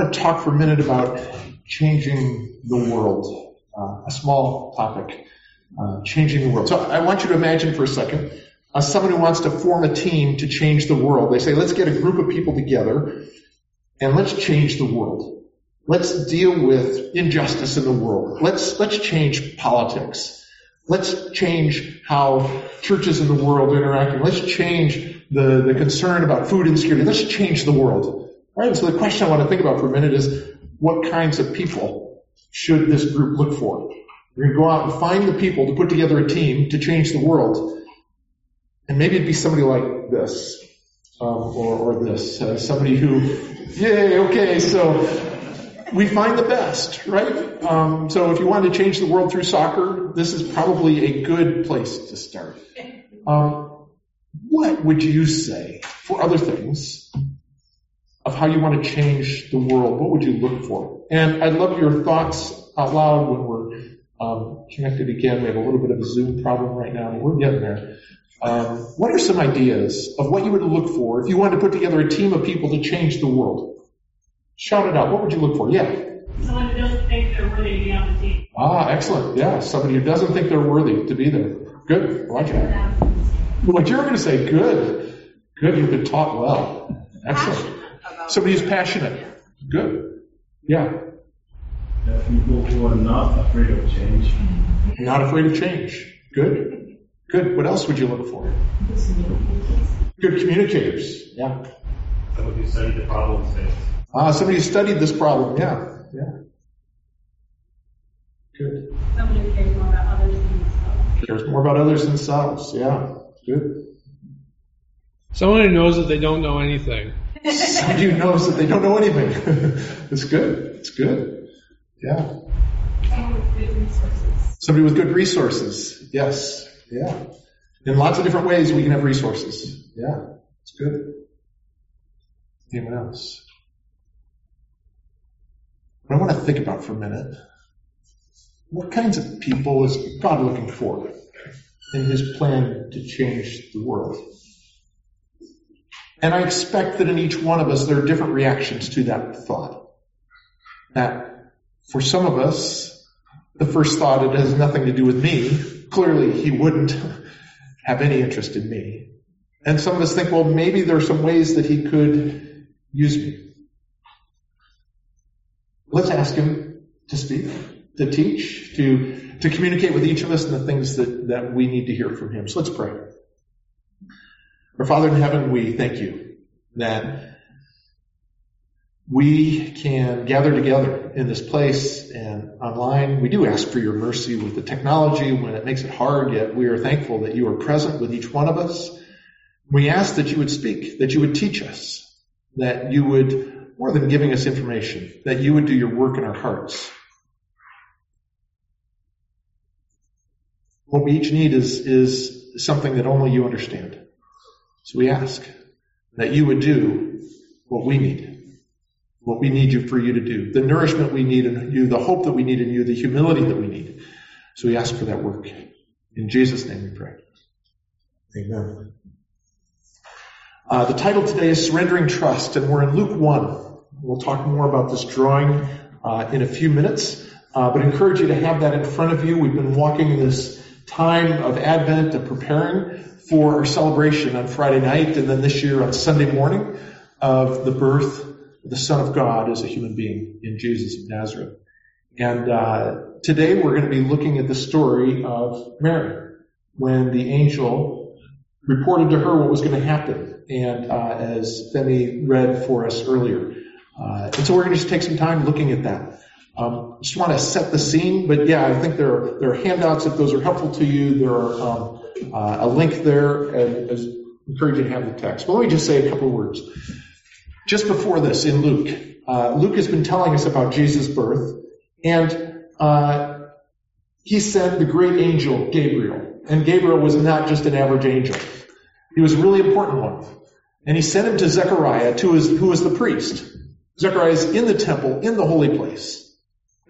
to talk for a minute about changing the world, uh, a small topic, uh, changing the world. So I want you to imagine for a second uh, someone who wants to form a team to change the world. They say, let's get a group of people together and let's change the world. Let's deal with injustice in the world. Let's, let's change politics. Let's change how churches in the world interact. Let's change the, the concern about food insecurity. Let's change the world. Right, so the question I want to think about for a minute is what kinds of people should this group look for? We're going to go out and find the people to put together a team to change the world. And maybe it'd be somebody like this, um, or, or this, uh, somebody who, yay, okay, so we find the best, right? Um, so if you want to change the world through soccer, this is probably a good place to start. Um, what would you say for other things of how you want to change the world? What would you look for? And I'd love your thoughts out loud when we're um, connected again. We have a little bit of a Zoom problem right now, but we're getting there. Um, what are some ideas of what you would look for if you wanted to put together a team of people to change the world? Shout it out. What would you look for? Yeah. Someone who doesn't think they're worthy to be on the team. Ah, excellent. Yeah, somebody who doesn't think they're worthy to be there. Good. I like that. What you're going to say, good. Good. You've been taught well. Excellent. Somebody who's passionate. Good. Yeah. people who are not afraid of change. Not afraid of change. Good. Good. What else would you look for? Good communicators. Yeah. Somebody who studied the problem space. Ah, somebody who studied this problem. Yeah. Yeah. Good. Somebody who cares more about others than themselves. Cares more about others than themselves. Yeah. Good. Someone who knows that they don't know anything. Somebody who knows that they don't know anything. it's good. It's good. Yeah. Somebody with good resources. Yes. Yeah. In lots of different ways we can have resources. Yeah. It's good. Anyone else? What I want to think about for a minute. What kinds of people is God looking for in his plan to change the world? And I expect that in each one of us there are different reactions to that thought. That for some of us, the first thought, it has nothing to do with me. Clearly he wouldn't have any interest in me. And some of us think, well, maybe there are some ways that he could use me. Let's ask him to speak, to teach, to, to communicate with each of us and the things that, that we need to hear from him. So let's pray. Our Father in heaven, we thank you that we can gather together in this place and online. We do ask for your mercy with the technology when it makes it hard, yet we are thankful that you are present with each one of us. We ask that you would speak, that you would teach us, that you would more than giving us information, that you would do your work in our hearts. What we each need is, is something that only you understand. So we ask that you would do what we need, what we need you for you to do, the nourishment we need in you, the hope that we need in you, the humility that we need. So we ask for that work. In Jesus' name we pray. Amen. Uh, the title today is Surrendering Trust, and we're in Luke 1. We'll talk more about this drawing uh, in a few minutes, uh, but I encourage you to have that in front of you. We've been walking this time of Advent and preparing for our celebration on Friday night, and then this year on Sunday morning of the birth of the Son of God as a human being in Jesus of Nazareth. And uh, today we're going to be looking at the story of Mary when the angel reported to her what was going to happen, and uh, as Femi read for us earlier. Uh, and so we're going to just take some time looking at that. Um, just want to set the scene, but yeah, I think there are, there are handouts if those are helpful to you. There are um, uh, a link there, and I encourage you to have the text. But let me just say a couple words. Just before this, in Luke, uh, Luke has been telling us about Jesus' birth, and uh, he sent the great angel Gabriel, and Gabriel was not just an average angel; he was a really important one. And he sent him to Zechariah, to his, who was the priest. Zechariah is in the temple, in the holy place.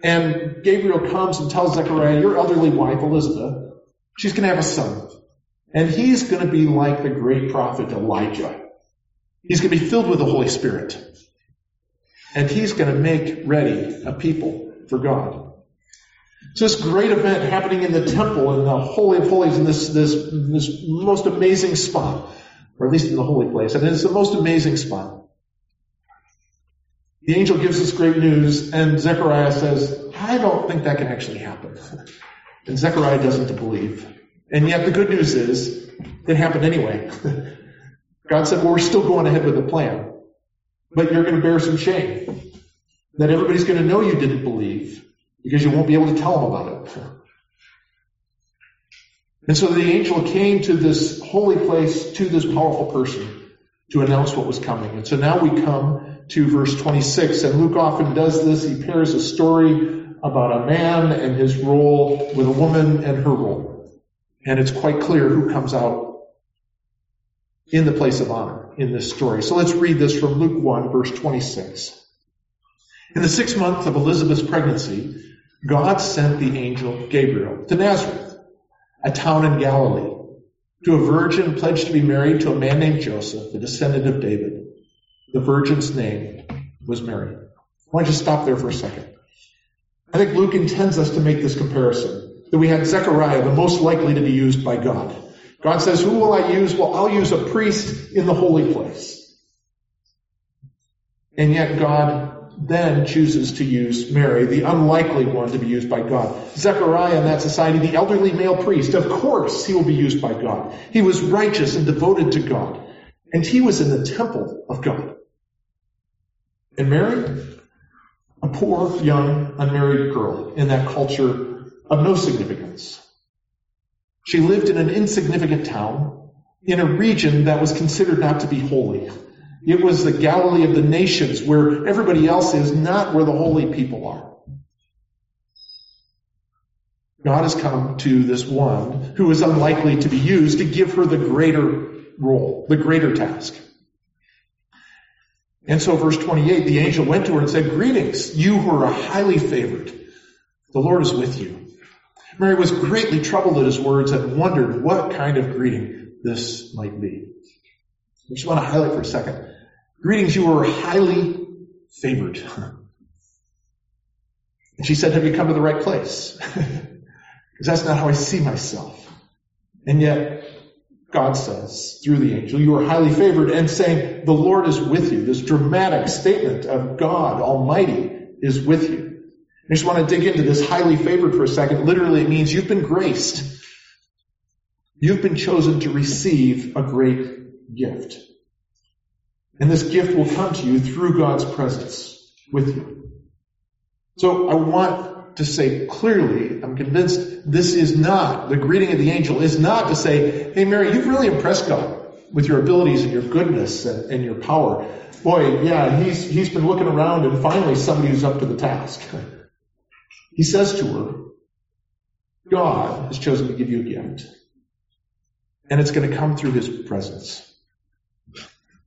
And Gabriel comes and tells Zechariah, your elderly wife, Elizabeth, she's going to have a son. And he's going to be like the great prophet Elijah. He's going to be filled with the Holy Spirit. And he's going to make ready a people for God. So this great event happening in the temple in the Holy of Holies in this, this, this most amazing spot, or at least in the holy place. And it's the most amazing spot. The angel gives us great news and Zechariah says, I don't think that can actually happen. And Zechariah doesn't believe. And yet the good news is, it happened anyway. God said, well, we're still going ahead with the plan. But you're going to bear some shame. That everybody's going to know you didn't believe because you won't be able to tell them about it. And so the angel came to this holy place, to this powerful person, to announce what was coming. And so now we come to verse 26, and Luke often does this. He pairs a story about a man and his role with a woman and her role. And it's quite clear who comes out in the place of honor in this story. So let's read this from Luke 1, verse 26. In the sixth month of Elizabeth's pregnancy, God sent the angel Gabriel to Nazareth, a town in Galilee, to a virgin pledged to be married to a man named Joseph, a descendant of David. The virgin's name was Mary. Why don't you stop there for a second? I think Luke intends us to make this comparison. That we had Zechariah, the most likely to be used by God. God says, who will I use? Well, I'll use a priest in the holy place. And yet God then chooses to use Mary, the unlikely one to be used by God. Zechariah in that society, the elderly male priest, of course he will be used by God. He was righteous and devoted to God. And he was in the temple of God. And Mary, a poor, young, unmarried girl in that culture of no significance. She lived in an insignificant town in a region that was considered not to be holy. It was the Galilee of the nations where everybody else is, not where the holy people are. God has come to this one who is unlikely to be used to give her the greater role, the greater task. And so verse 28, the angel went to her and said, Greetings, you who are highly favored. The Lord is with you. Mary was greatly troubled at his words and wondered what kind of greeting this might be. I just want to highlight for a second. Greetings, you are highly favored. And she said, have you come to the right place? Because that's not how I see myself. And yet, God says through the angel, you are highly favored and saying, the Lord is with you. This dramatic statement of God Almighty is with you. I just want to dig into this highly favored for a second. Literally, it means you've been graced. You've been chosen to receive a great gift. And this gift will come to you through God's presence with you. So I want to say clearly, I'm convinced this is not, the greeting of the angel is not to say, hey Mary, you've really impressed God with your abilities and your goodness and, and your power. Boy, yeah, he's, he's been looking around and finally somebody who's up to the task. He says to her, God has chosen to give you a gift. And it's going to come through his presence.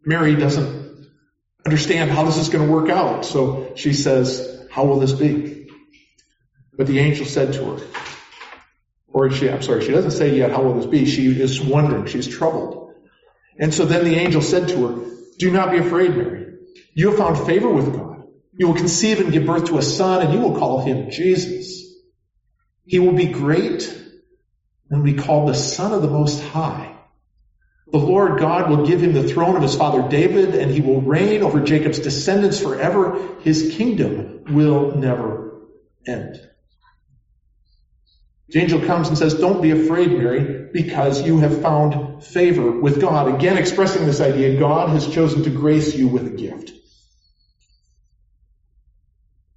Mary doesn't understand how this is going to work out. So she says, how will this be? But the angel said to her, or she, I'm sorry, she doesn't say yet, how will this be? She is wondering, she's troubled. And so then the angel said to her, do not be afraid, Mary. You have found favor with God. You will conceive and give birth to a son, and you will call him Jesus. He will be great and will be called the Son of the Most High. The Lord God will give him the throne of his father David, and he will reign over Jacob's descendants forever. His kingdom will never end. The angel comes and says, Don't be afraid, Mary, because you have found favor with God. Again, expressing this idea God has chosen to grace you with a gift.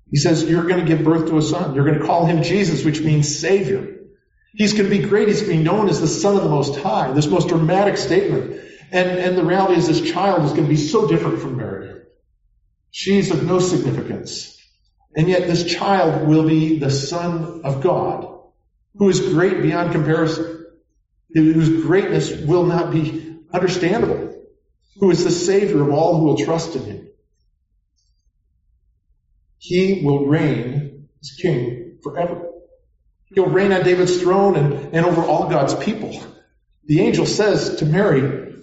He says, You're going to give birth to a son. You're going to call him Jesus, which means Savior. He's going to be great. He's going to be known as the Son of the Most High. This most dramatic statement. And, and the reality is this child is going to be so different from Mary. She's of no significance. And yet this child will be the Son of God who is great beyond comparison, whose greatness will not be understandable, who is the Savior of all who will trust in Him. He will reign as King forever. He'll reign on David's throne and, and over all God's people. The angel says to Mary,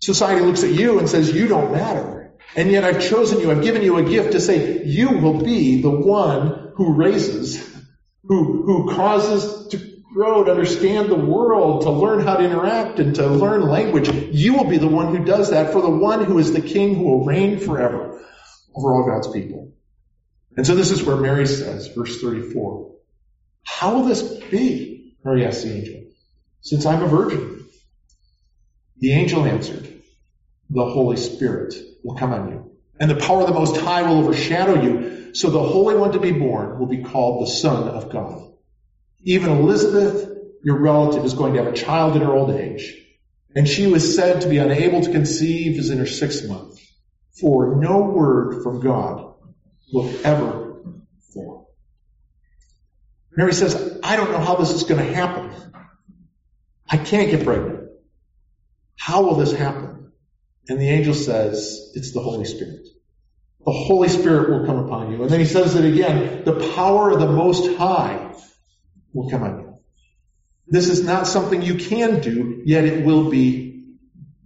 society looks at you and says, you don't matter. And yet I've chosen you, I've given you a gift to say, you will be the one who raises, who, who causes to grow, to understand the world, to learn how to interact and to learn language. You will be the one who does that for the one who is the king who will reign forever over all God's people. And so this is where Mary says, verse 34, how will this be? Mary asked the angel, since I'm a virgin. The angel answered, the Holy Spirit will come on you, and the power of the Most High will overshadow you. So the Holy One to be born will be called the Son of God. Even Elizabeth, your relative, is going to have a child in her old age, and she was said to be unable to conceive is in her sixth month. For no word from God will ever fail. Mary says, I don't know how this is going to happen. I can't get pregnant. How will this happen? And the angel says, it's the Holy Spirit. The Holy Spirit will come upon you. And then he says it again, the power of the Most High will come on you. This is not something you can do, yet it will be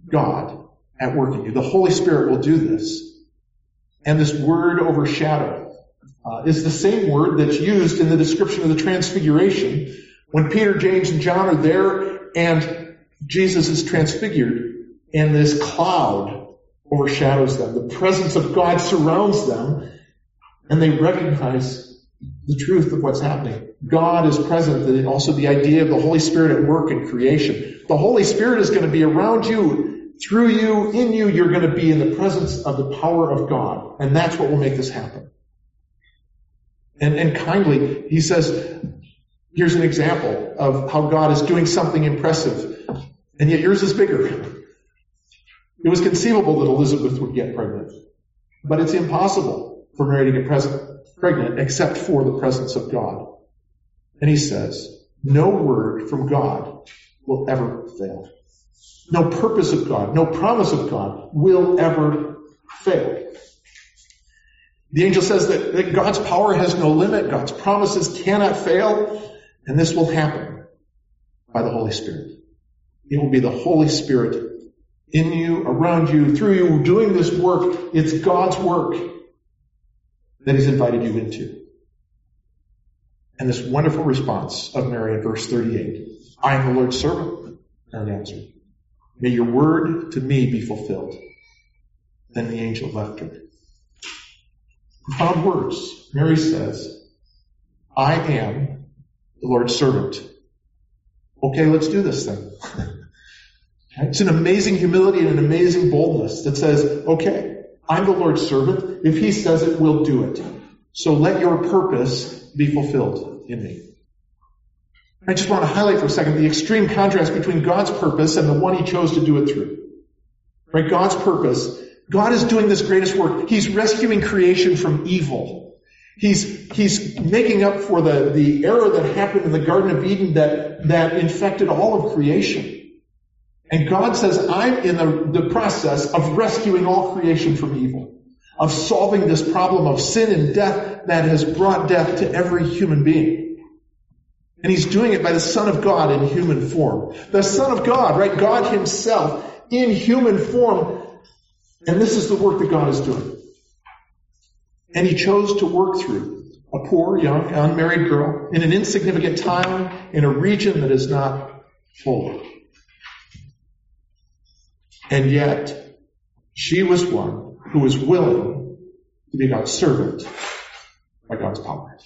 God at work in you. The Holy Spirit will do this. And this word overshadow uh, is the same word that's used in the description of the transfiguration when Peter, James, and John are there and Jesus is transfigured and this cloud overshadows them. The presence of God surrounds them and they recognize the truth of what's happening. God is present, and also the idea of the Holy Spirit at work in creation. The Holy Spirit is going to be around you, through you, in you. You're going to be in the presence of the power of God. And that's what will make this happen. And, and kindly, he says, here's an example of how God is doing something impressive. And yet yours is bigger. It was conceivable that Elizabeth would get pregnant. But it's impossible for Mary to get present pregnant except for the presence of God. And he says, no word from God will ever fail. No purpose of God, no promise of God will ever fail. The angel says that, that God's power has no limit, God's promises cannot fail, and this will happen by the Holy Spirit. It will be the Holy Spirit in you, around you, through you, doing this work. It's God's work that he's invited you into. And this wonderful response of Mary in verse 38. I am the Lord's servant, Mary answered. May your word to me be fulfilled. Then the angel left her. Profound words. Mary says, I am the Lord's servant. Okay, let's do this then. it's an amazing humility and an amazing boldness that says, okay, I'm the Lord's servant. If he says it, we'll do it. So let your purpose be fulfilled in me. I just want to highlight for a second the extreme contrast between God's purpose and the one he chose to do it through. Right? God's purpose. God is doing this greatest work. He's rescuing creation from evil. He's, he's making up for the, the error that happened in the Garden of Eden that, that infected all of creation. And God says, I'm in the, the process of rescuing all creation from evil, of solving this problem of sin and death that has brought death to every human being. And he's doing it by the Son of God in human form. The Son of God, right? God himself in human form. And this is the work that God is doing. And he chose to work through a poor, young, unmarried girl in an insignificant town in a region that is not full. And yet, she was one who was willing to be God's servant by God's power.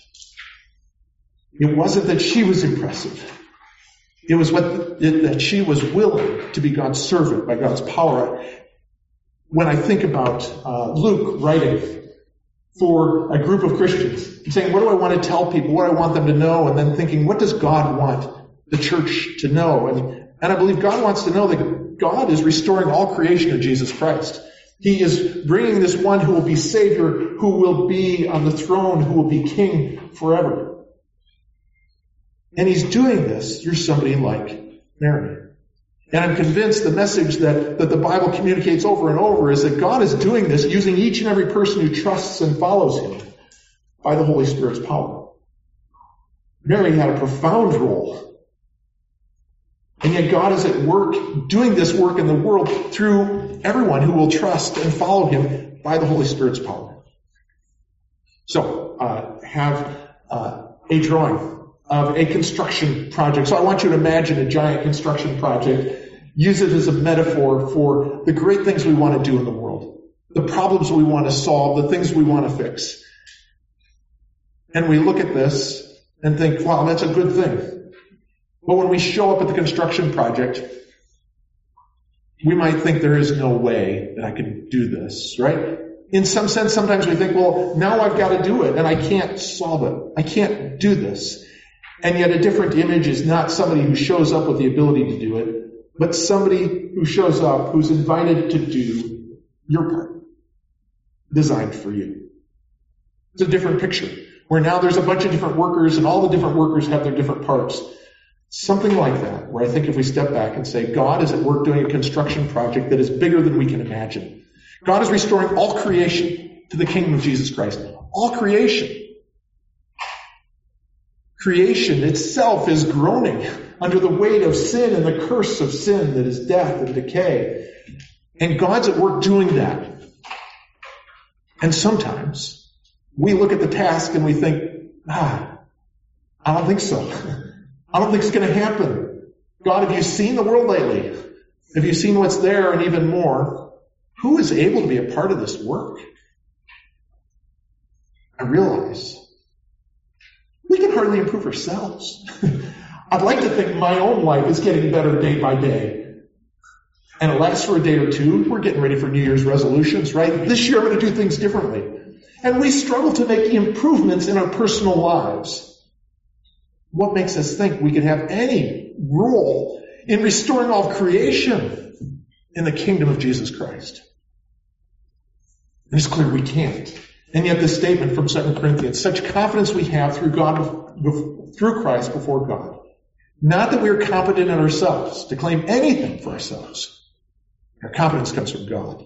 It wasn't that she was impressive. It was what, that she was willing to be God's servant by God's power. When I think about uh, Luke writing for a group of Christians, saying, what do I want to tell people? What do I want them to know? And then thinking, what does God want the church to know? And, and I believe God wants to know that God is restoring all creation to Jesus Christ. He is bringing this one who will be Savior, who will be on the throne, who will be King forever. And He's doing this through somebody like Mary. And I'm convinced the message that, that the Bible communicates over and over is that God is doing this using each and every person who trusts and follows Him by the Holy Spirit's power. Mary had a profound role and yet God is at work doing this work in the world through everyone who will trust and follow him by the Holy Spirit's power. So, uh, have uh, a drawing of a construction project. So I want you to imagine a giant construction project. Use it as a metaphor for the great things we want to do in the world, the problems we want to solve, the things we want to fix. And we look at this and think, wow, that's a good thing. But when we show up at the construction project, we might think there is no way that I can do this, right? In some sense, sometimes we think, well, now I've got to do it and I can't solve it. I can't do this. And yet a different image is not somebody who shows up with the ability to do it, but somebody who shows up who's invited to do your part, designed for you. It's a different picture, where now there's a bunch of different workers and all the different workers have their different parts. Something like that, where I think if we step back and say, God is at work doing a construction project that is bigger than we can imagine. God is restoring all creation to the kingdom of Jesus Christ. All creation. Creation itself is groaning under the weight of sin and the curse of sin that is death and decay. And God's at work doing that. And sometimes we look at the task and we think, ah, I don't think so. I don't think it's going to happen. God, have you seen the world lately? Have you seen what's there and even more? Who is able to be a part of this work? I realize we can hardly improve ourselves. I'd like to think my own life is getting better day by day. And it lasts for a day or two. We're getting ready for New Year's resolutions, right? This year I'm going to do things differently. And we struggle to make improvements in our personal lives. What makes us think we can have any role in restoring all creation in the kingdom of Jesus Christ? And it's clear we can't. And yet this statement from 2 Corinthians, such confidence we have through God, through Christ before God. Not that we are competent in ourselves to claim anything for ourselves. Our competence comes from God.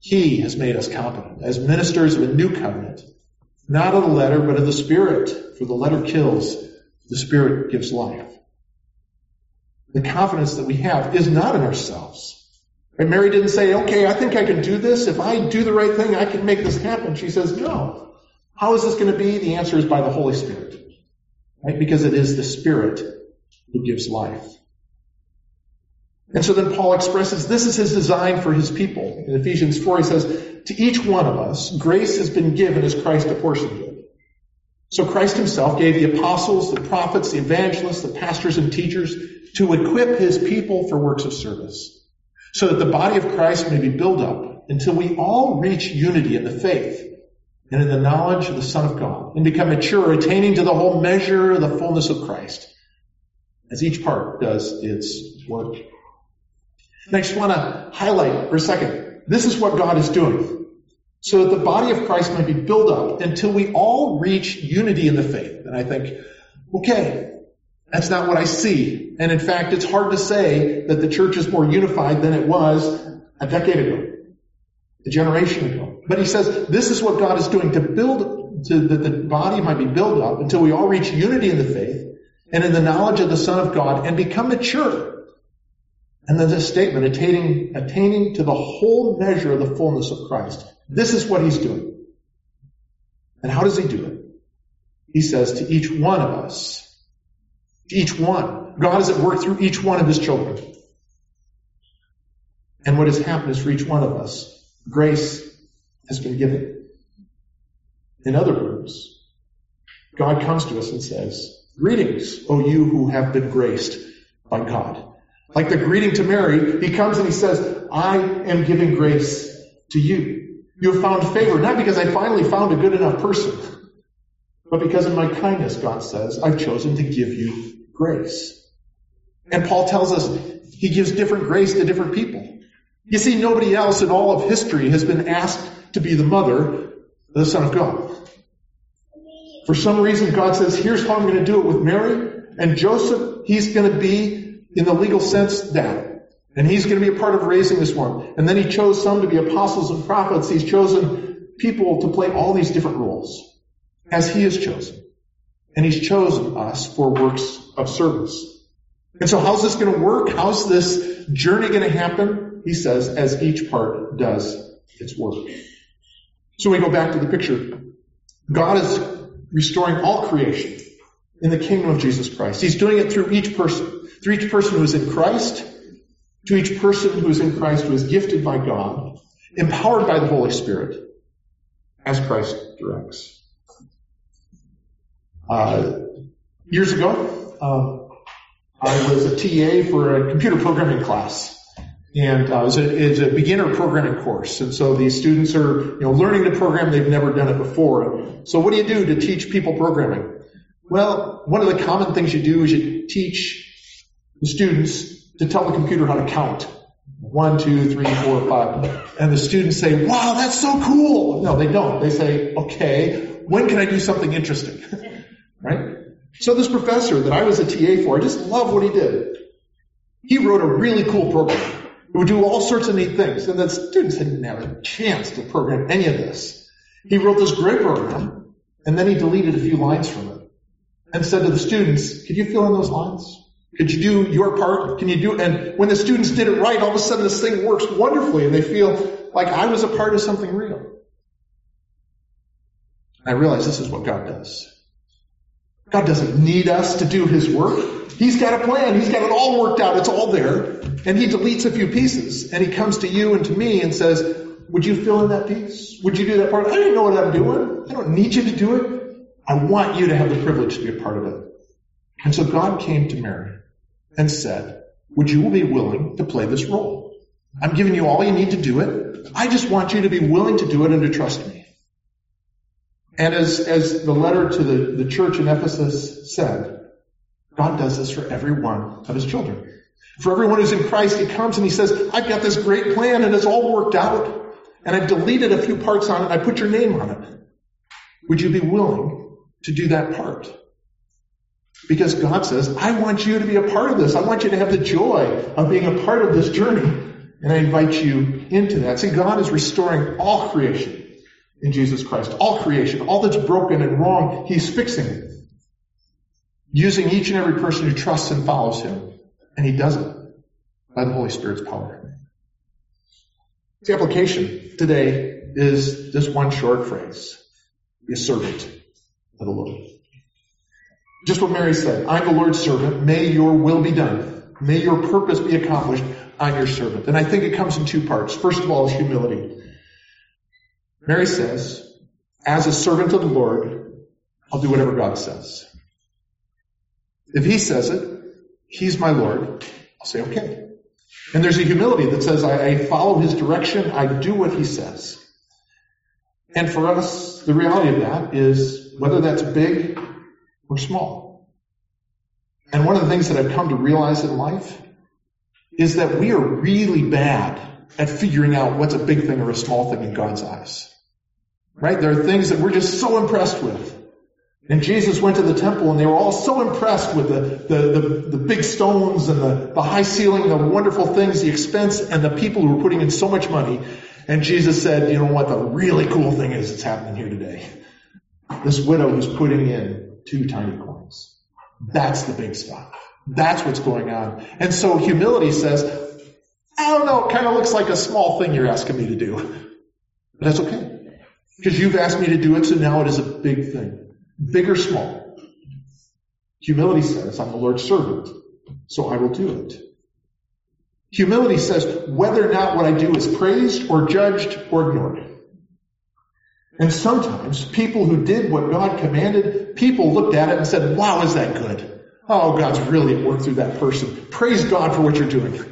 He has made us competent as ministers of a new covenant, not of the letter, but of the Spirit. For the letter kills, the Spirit gives life. The confidence that we have is not in ourselves. And Mary didn't say, okay, I think I can do this. If I do the right thing, I can make this happen. She says, no. How is this going to be? The answer is by the Holy Spirit. Right? Because it is the Spirit who gives life. And so then Paul expresses this is his design for his people. In Ephesians 4, he says, To each one of us, grace has been given as Christ apportioned it. So Christ himself gave the apostles, the prophets, the evangelists, the pastors and teachers to equip his people for works of service so that the body of Christ may be built up until we all reach unity in the faith and in the knowledge of the Son of God and become mature, attaining to the whole measure of the fullness of Christ as each part does its work. Next, I want to highlight for a second. This is what God is doing. So that the body of Christ may be built up until we all reach unity in the faith. And I think, okay, that's not what I see. And in fact, it's hard to say that the church is more unified than it was a decade ago, a generation ago. But he says this is what God is doing to build, to, that the body might be built up until we all reach unity in the faith and in the knowledge of the Son of God and become mature. And then this statement, attaining, attaining to the whole measure of the fullness of Christ. This is what he's doing. And how does he do it? He says to each one of us, each one. God is at work through each one of his children. And what has happened is for each one of us, grace has been given. In other words, God comes to us and says, Greetings, O you who have been graced by God. Like the greeting to Mary, he comes and he says, I am giving grace to you. You have found favor, not because I finally found a good enough person, but because in my kindness, God says, I've chosen to give you grace. And Paul tells us he gives different grace to different people. You see, nobody else in all of history has been asked to be the mother of the Son of God. For some reason, God says, here's how I'm going to do it with Mary and Joseph. He's going to be, in the legal sense, dad. And he's going to be a part of raising this one. And then he chose some to be apostles and prophets. He's chosen people to play all these different roles as he has chosen. And he's chosen us for works of service. And so how's this going to work? How's this journey going to happen? he says, as each part does its work. So we go back to the picture. God is restoring all creation in the kingdom of Jesus Christ. He's doing it through each person, through each person who is in Christ, to each person who is in Christ who is gifted by God, empowered by the Holy Spirit, as Christ directs. Uh, years ago, um, I was a TA for a computer programming class. And uh, it's, a, it's a beginner programming course. And so these students are, you know, learning to program. They've never done it before. So what do you do to teach people programming? Well, one of the common things you do is you teach the students to tell the computer how to count. One, two, three, four, five. And the students say, wow, that's so cool. No, they don't. They say, okay, when can I do something interesting? right? So this professor that I was a TA for, I just love what he did. He wrote a really cool program. It would do all sorts of neat things. And the students didn't have a chance to program any of this. He wrote this great program, and then he deleted a few lines from it and said to the students, could you fill in those lines? Could you do your part? Can you do, and when the students did it right, all of a sudden this thing works wonderfully and they feel like I was a part of something real. I realize this is what God does. God doesn't need us to do His work. He's got a plan. He's got it all worked out. It's all there. And He deletes a few pieces and He comes to you and to me and says, would you fill in that piece? Would you do that part? I didn't know what I'm doing. I don't need you to do it. I want you to have the privilege to be a part of it. And so God came to Mary and said, would you be willing to play this role? I'm giving you all you need to do it. I just want you to be willing to do it and to trust me. And as, as the letter to the, the church in Ephesus said, God does this for every one of his children. For everyone who's in Christ, he comes and he says, I've got this great plan and it's all worked out. And I've deleted a few parts on it. I put your name on it. Would you be willing to do that part? Because God says, I want you to be a part of this. I want you to have the joy of being a part of this journey. And I invite you into that. See, God is restoring all creation in Jesus Christ. All creation, all that's broken and wrong, He's fixing it. Using each and every person who trusts and follows Him. And He does it by the Holy Spirit's power. The application today is this one short phrase. Be a servant of the Lord. Just what Mary said. I'm the Lord's servant. May your will be done. May your purpose be accomplished. I'm your servant. And I think it comes in two parts. First of all is humility. Mary says, as a servant of the Lord, I'll do whatever God says. If he says it, he's my Lord, I'll say, okay. And there's a humility that says, I, I follow his direction, I do what he says. And for us, the reality of that is whether that's big or small. And one of the things that I've come to realize in life is that we are really bad at figuring out what's a big thing or a small thing in God's eyes. Right? There are things that we're just so impressed with. And Jesus went to the temple and they were all so impressed with the, the, the, the, big stones and the, the high ceiling, the wonderful things, the expense, and the people who were putting in so much money. And Jesus said, you know what, the really cool thing is that's happening here today. This widow who's putting in two tiny coins. That's the big stuff. That's what's going on. And so humility says, I don't know, it kind of looks like a small thing you're asking me to do. But that's okay. Because you've asked me to do it, so now it is a big thing big or small. Humility says, I'm the Lord's servant, so I will do it. Humility says whether or not what I do is praised or judged or ignored. And sometimes people who did what God commanded, people looked at it and said, wow, is that good? Oh, God's really at work through that person. Praise God for what you're doing.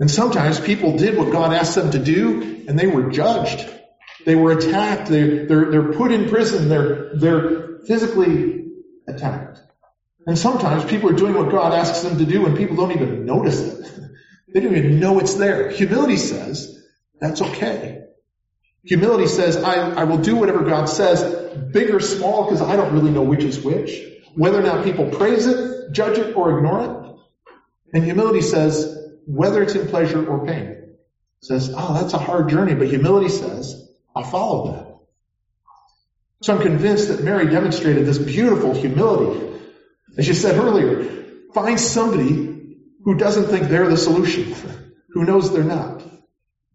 And sometimes people did what God asked them to do and they were judged they were attacked. They're, they're, they're put in prison. They're, they're physically attacked. And sometimes people are doing what God asks them to do and people don't even notice it. They don't even know it's there. Humility says, that's okay. Humility says, I, I will do whatever God says, big or small, because I don't really know which is which. Whether or not people praise it, judge it, or ignore it. And humility says, whether it's in pleasure or pain. says, oh, that's a hard journey, but humility says, I'll follow that. So I'm convinced that Mary demonstrated this beautiful humility. As you said earlier, find somebody who doesn't think they're the solution, who knows they're not.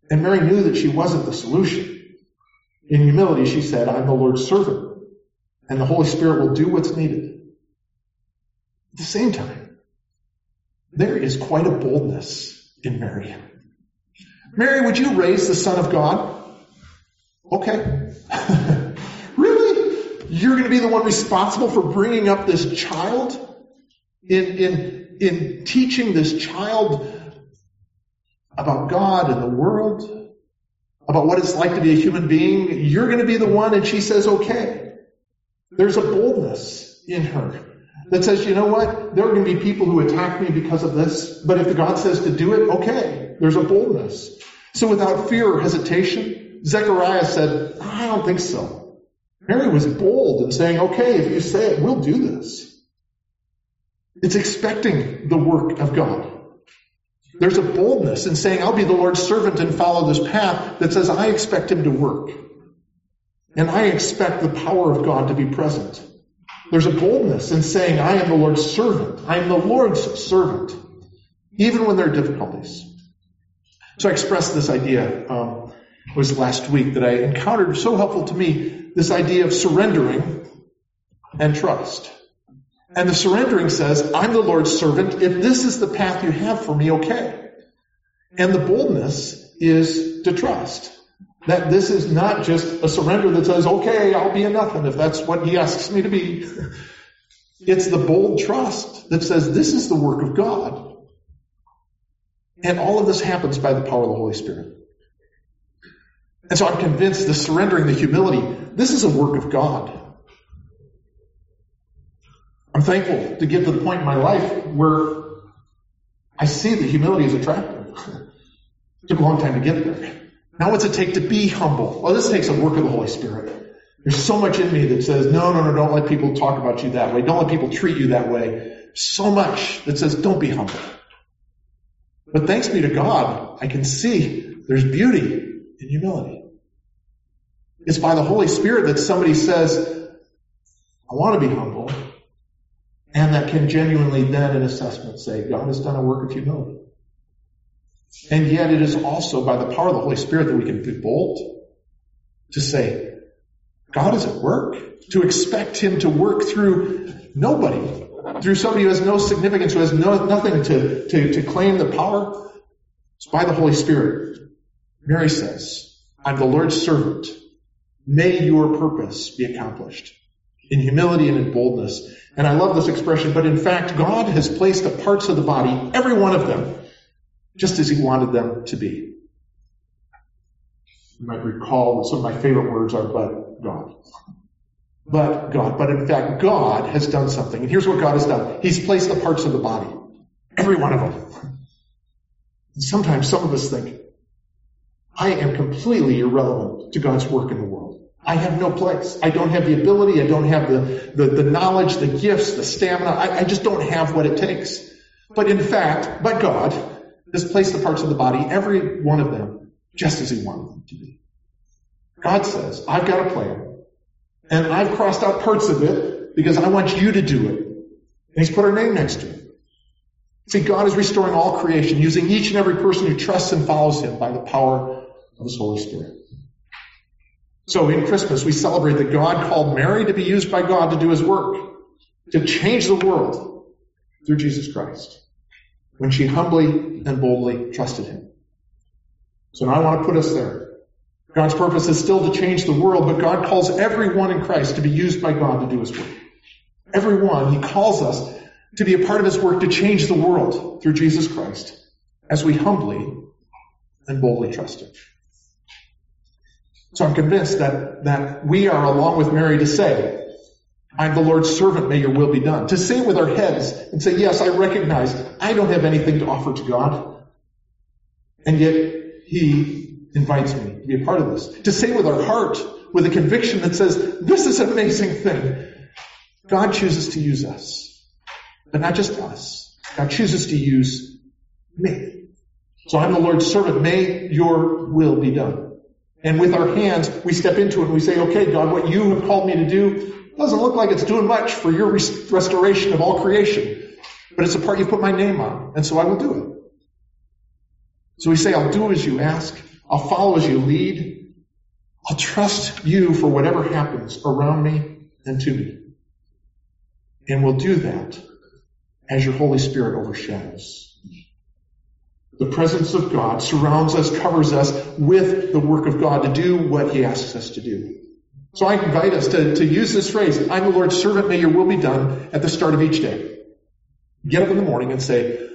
And Mary knew that she wasn't the solution. In humility, she said, I'm the Lord's servant, and the Holy Spirit will do what's needed. At the same time, there is quite a boldness in Mary. Mary, would you raise the Son of God? Okay. really? You're going to be the one responsible for bringing up this child? In, in, in teaching this child about God and the world? About what it's like to be a human being? You're going to be the one, and she says, okay. There's a boldness in her that says, you know what? There are going to be people who attack me because of this, but if the God says to do it, okay. There's a boldness. So without fear or hesitation, Zechariah said, I don't think so. Mary was bold in saying, okay, if you say it, we'll do this. It's expecting the work of God. There's a boldness in saying, I'll be the Lord's servant and follow this path that says, I expect him to work. And I expect the power of God to be present. There's a boldness in saying, I am the Lord's servant. I am the Lord's servant. Even when there are difficulties. So I expressed this idea, um, was last week that I encountered so helpful to me, this idea of surrendering and trust. And the surrendering says, I'm the Lord's servant. If this is the path you have for me, okay. And the boldness is to trust. That this is not just a surrender that says, okay, I'll be a nothing if that's what he asks me to be. It's the bold trust that says, this is the work of God. And all of this happens by the power of the Holy Spirit. And so I'm convinced the surrendering, the humility, this is a work of God. I'm thankful to get to the point in my life where I see that humility is attractive. it took a long time to get there. Now what's it take to be humble? Well, this takes a work of the Holy Spirit. There's so much in me that says, no, no, no, don't let people talk about you that way. Don't let people treat you that way. So much that says, don't be humble. But thanks be to God, I can see there's beauty in humility. It's by the Holy Spirit that somebody says, I want to be humble and that can genuinely then in assessment say, God has done a work of humility. And yet it is also by the power of the Holy Spirit that we can be bold to say, God is at work, to expect Him to work through nobody, through somebody who has no significance, who has no, nothing to, to, to claim the power. It's by the Holy Spirit. Mary says, I'm the Lord's servant. May your purpose be accomplished in humility and in boldness. And I love this expression, but in fact, God has placed the parts of the body, every one of them, just as He wanted them to be. You might recall that some of my favorite words are, but God. But God. But in fact, God has done something. And here's what God has done. He's placed the parts of the body. Every one of them. And sometimes some of us think, I am completely irrelevant to God's work in the world. I have no place. I don't have the ability. I don't have the, the, the knowledge, the gifts, the stamina. I, I just don't have what it takes. But in fact, but God has placed the parts of the body, every one of them, just as He wanted them to be. God says, I've got a plan. And I've crossed out parts of it because I want you to do it. And He's put our name next to it. See, God is restoring all creation using each and every person who trusts and follows Him by the power of His Holy Spirit. So in Christmas, we celebrate that God called Mary to be used by God to do his work, to change the world through Jesus Christ, when she humbly and boldly trusted him. So now I want to put us there. God's purpose is still to change the world, but God calls everyone in Christ to be used by God to do his work. Everyone, he calls us to be a part of his work to change the world through Jesus Christ as we humbly and boldly trust him. So I'm convinced that, that we are along with Mary to say, I'm the Lord's servant, may your will be done. To say it with our heads and say, yes, I recognize I don't have anything to offer to God. And yet He invites me to be a part of this. To say with our heart, with a conviction that says, this is an amazing thing. God chooses to use us. But not just us. God chooses to use me. So I'm the Lord's servant. May your will be done. And with our hands, we step into it and we say, okay, God, what you have called me to do doesn't look like it's doing much for your restoration of all creation. But it's a part you put my name on. And so I will do it. So we say, I'll do as you ask. I'll follow as you lead. I'll trust you for whatever happens around me and to me. And we'll do that as your Holy Spirit overshadows. The presence of God surrounds us, covers us with the work of God to do what He asks us to do. So I invite us to, to use this phrase, I'm the Lord's servant, may your will be done at the start of each day. Get up in the morning and say,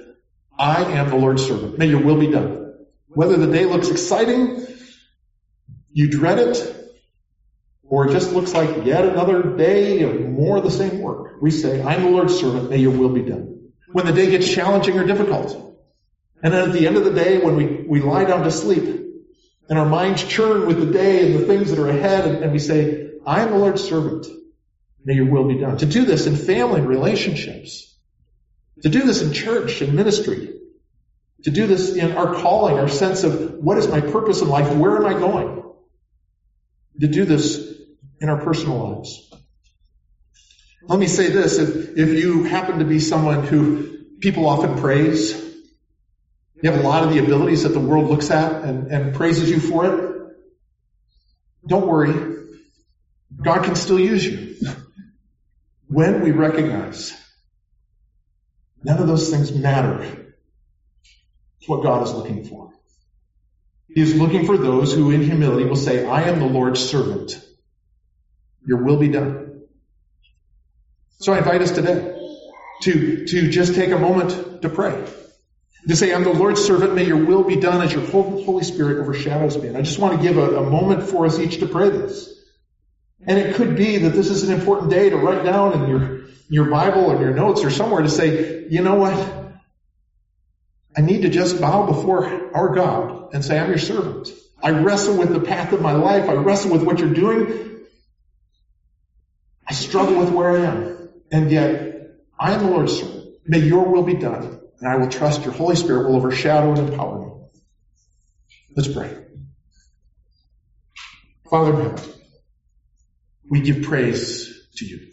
I am the Lord's servant, may your will be done. Whether the day looks exciting, you dread it, or it just looks like yet another day of more of the same work, we say, I'm the Lord's servant, may your will be done. When the day gets challenging or difficult, and then at the end of the day, when we, we lie down to sleep, and our minds churn with the day and the things that are ahead, and, and we say, I am the Lord's servant. May your will be done. To do this in family and relationships. To do this in church and ministry. To do this in our calling, our sense of what is my purpose in life? Where am I going? To do this in our personal lives. Let me say this. If, if you happen to be someone who people often praise, you have a lot of the abilities that the world looks at and, and praises you for it. Don't worry. God can still use you. When we recognize none of those things matter, it's what God is looking for. He is looking for those who in humility will say, I am the Lord's servant. Your will be done. So I invite us today to, to just take a moment to pray. To say, I'm the Lord's servant, may your will be done as your Holy Spirit overshadows me. And I just want to give a, a moment for us each to pray this. And it could be that this is an important day to write down in your, your Bible or your notes or somewhere to say, you know what? I need to just bow before our God and say, I'm your servant. I wrestle with the path of my life. I wrestle with what you're doing. I struggle with where I am. And yet, I am the Lord's servant. May your will be done and I will trust your Holy Spirit will overshadow and empower me. Let's pray. Father in heaven, we give praise to you.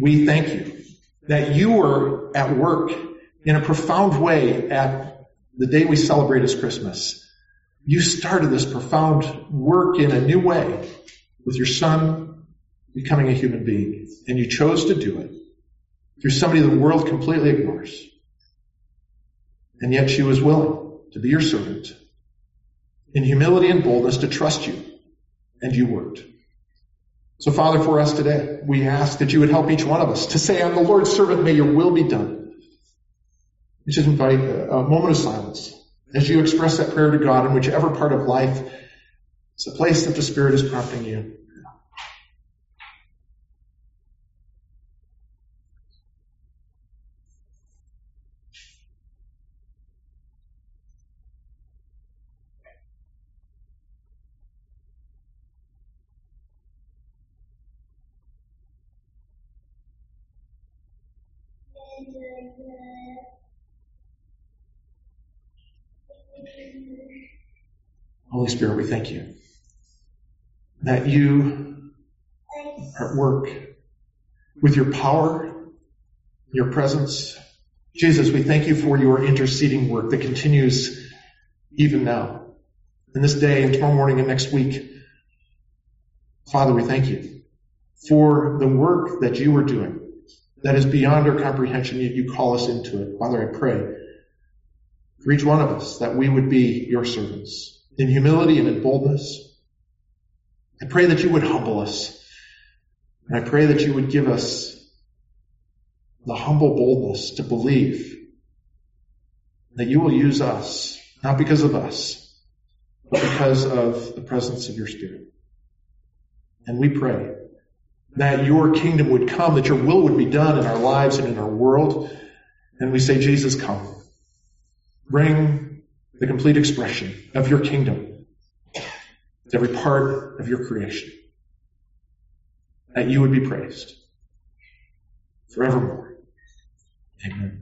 We thank you that you were at work in a profound way at the day we celebrate as Christmas. You started this profound work in a new way with your son becoming a human being, and you chose to do it through somebody the world completely ignores. And yet she was willing to be your servant in humility and boldness to trust you. And you worked. So Father, for us today, we ask that you would help each one of us to say, I'm the Lord's servant, may your will be done. We just invite a moment of silence as you express that prayer to God in whichever part of life it's the place that the Spirit is prompting you. Holy Spirit, we thank you that you are at work with your power, your presence. Jesus, we thank you for your interceding work that continues even now. In this day and tomorrow morning and next week. Father, we thank you for the work that you are doing that is beyond our comprehension, yet you call us into it. Father, I pray for each one of us that we would be your servants in humility and in boldness. I pray that you would humble us. And I pray that you would give us the humble boldness to believe that you will use us, not because of us, but because of the presence of your Spirit. And we pray that your kingdom would come, that your will would be done in our lives and in our world. And we say, Jesus, come. Bring the complete expression of your kingdom to every part of your creation. That you would be praised forevermore. Amen.